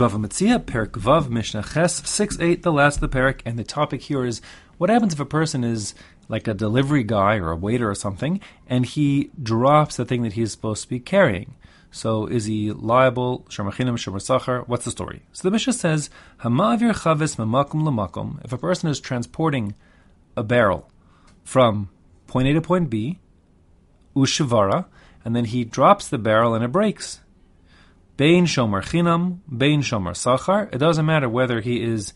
Bava Metzia, Perik Vav, Mishnah Ches, 6 8, the last of the Perik, and the topic here is what happens if a person is like a delivery guy or a waiter or something, and he drops the thing that he's supposed to be carrying. So is he liable? Shemachinim, Shemar What's the story? So the Mishnah says, Hamavir chavis memakum lemakum. If a person is transporting a barrel from point A to point B, ushivara, and then he drops the barrel and it breaks. Bein shomer chinam, bein shomer sachar. It doesn't matter whether he is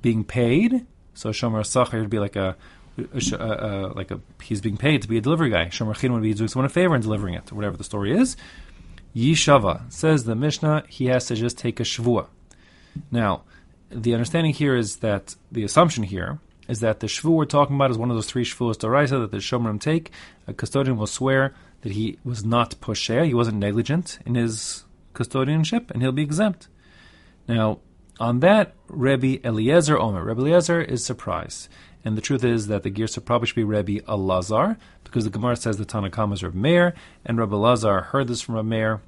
being paid. So shomer sachar would be like a, a, a, like a he's being paid to be a delivery guy. Shomer chinam would be doing someone a favor and delivering it, whatever the story is. Yishava says the Mishnah he has to just take a shvua. Now, the understanding here is that the assumption here is that the shvu we're talking about is one of those three shvuas daraisa that the shomrim take. A custodian will swear that he was not poshea, he wasn't negligent in his custodianship, and he'll be exempt. Now, on that, Rebbe Eliezer Omer, Rebbe Eliezer is surprised. And the truth is that the Girsa probably should be Rebbe Elazar, because the Gemara says the Tanna Kamma is Rebbe Meir, and Rebbe Elazar heard this from Rebbe Meir,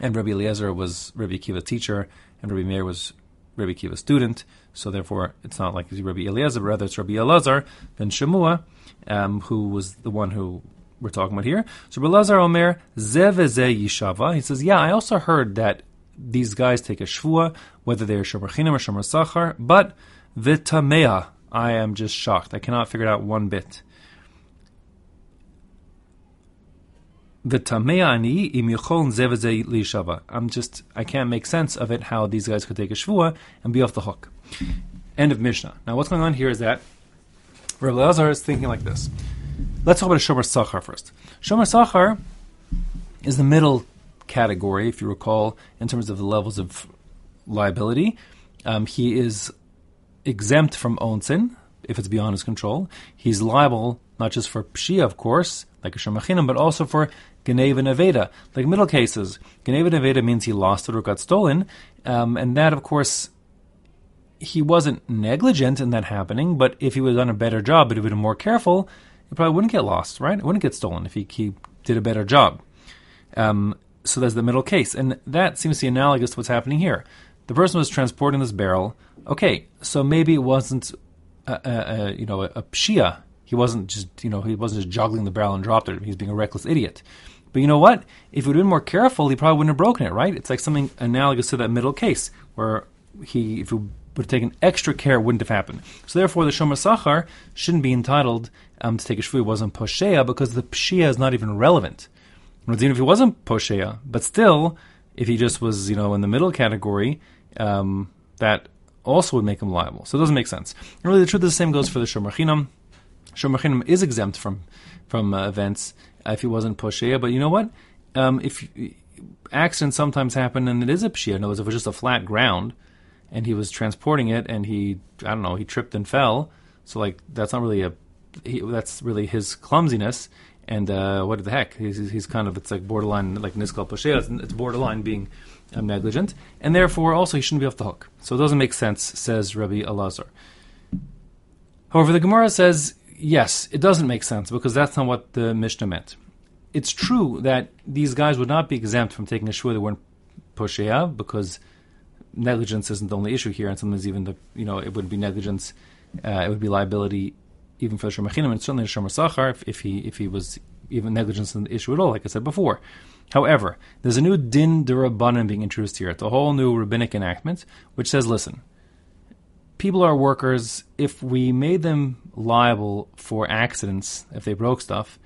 and Rebbe Eliezer was Rebbe Kiva teacher, and Rebbe Meir was Rebbe Kiva student. So therefore, it's not like Rebbe Eliezer, but rather it's Rebbe Elazar, then Shemua, um, who was the one who we're talking about here. So Belazar Omer Zeveze Yishava. He says, yeah, I also heard that these guys take a shvua, whether they're shomer chinam or shomer sachar, but vitamea. I am just shocked. I cannot figure it out one bit. I'm just, I can't make sense of it how these guys could take a shvua and be off the hook. End of Mishnah. Now, what's going on here is that Rabbi Lazar is thinking like this. Let's talk about Shomer Sachar first. Shomer Sachar is the middle category, if you recall, in terms of the levels of liability. Um, he is exempt from onsin, if it's beyond his control. He's liable not just for pshia, of course, like a shemachinam, but also for Geneva Neveda. Like middle cases, Geneva Neveda means he lost it or got stolen, um, and that, of course, he wasn't negligent in that happening, but if he have done a better job, but he would have been more careful, it probably wouldn't get lost, right? It wouldn't get stolen if he, he did a better job. Um, so there's the middle case. And that seems to be analogous to what's happening here. The person was transporting this barrel. Okay, so maybe it wasn't, a, a, a you know, a, a pshia. He wasn't just, you know, he wasn't just juggling the barrel and dropped it. He's being a reckless idiot. But you know what? If he would have been more careful, he probably wouldn't have broken it, right? It's like something analogous to that middle case where he, if he would have taken extra care, wouldn't have happened. So therefore, the Shomer Sachar shouldn't be entitled um, to take a shvu wasn't poshea because the pshia is not even relevant. Even if he wasn't poshea, but still, if he just was, you know, in the middle category, um, that also would make him liable. So it doesn't make sense. And really, the truth is the same goes for the shomer chinam. Shomer chinam is exempt from from uh, events if he wasn't poshea. But you know what? Um, if accidents sometimes happen and it is a pshia. In other words, if it was just a flat ground and he was transporting it and he, I don't know, he tripped and fell. So like that's not really a he, that's really his clumsiness. And uh, what the heck? He's, he's kind of it's like borderline like niskal poshea. It's borderline being um, negligent, and therefore also he shouldn't be off the hook. So it doesn't make sense, says Rabbi Elazar. However, the Gemara says yes, it doesn't make sense because that's not what the Mishnah meant. It's true that these guys would not be exempt from taking a shua that weren't poshea because negligence isn't the only issue here, and sometimes even the you know it would be negligence, uh, it would be liability even for the Shomer and certainly the Shomer Sachar, if, if, he if he was even negligence in the issue at all, like I said before. However, there's a new din derabanan being introduced here. It's a whole new rabbinic enactment, which says, listen, people are workers. If we made them liable for accidents, if they broke stuff,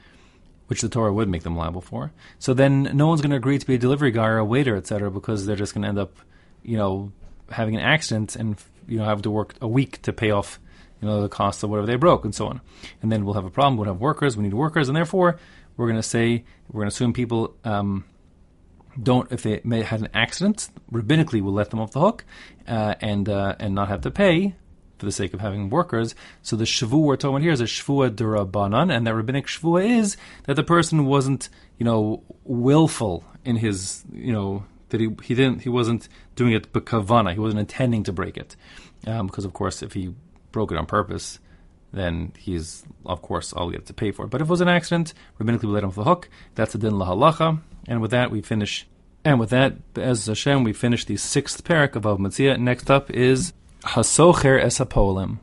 which the Torah would make them liable for, so then no one's going to agree to be a delivery guy or a waiter, etc., because they're just going to end up, you know, having an accident and you know have to work a week to pay off you know, the cost of whatever they broke and so on. And then we'll have a problem. We'll have workers. We need workers, and therefore we're going to say we're going to assume people um, don't if they may had an accident rabbinically we'll let them off the hook uh, and uh, and not have to pay for the sake of having workers. So the shavu we're talking about here is a shvua durabanan, and that rabbinic shvua is that the person wasn't you know willful in his you know that he he didn't he wasn't doing it bekavana. He wasn't intending to break it. Um, because of course, if he broke it on purpose, then he's of course obligated to pay for it. But if it was an accident, rabbinically we let him off the hook. That's a din lahalacha. And with that, we finish And with that, as Hashem, we finish the sixth parak of Av Matzia. Next up is Hasocher Esapolim.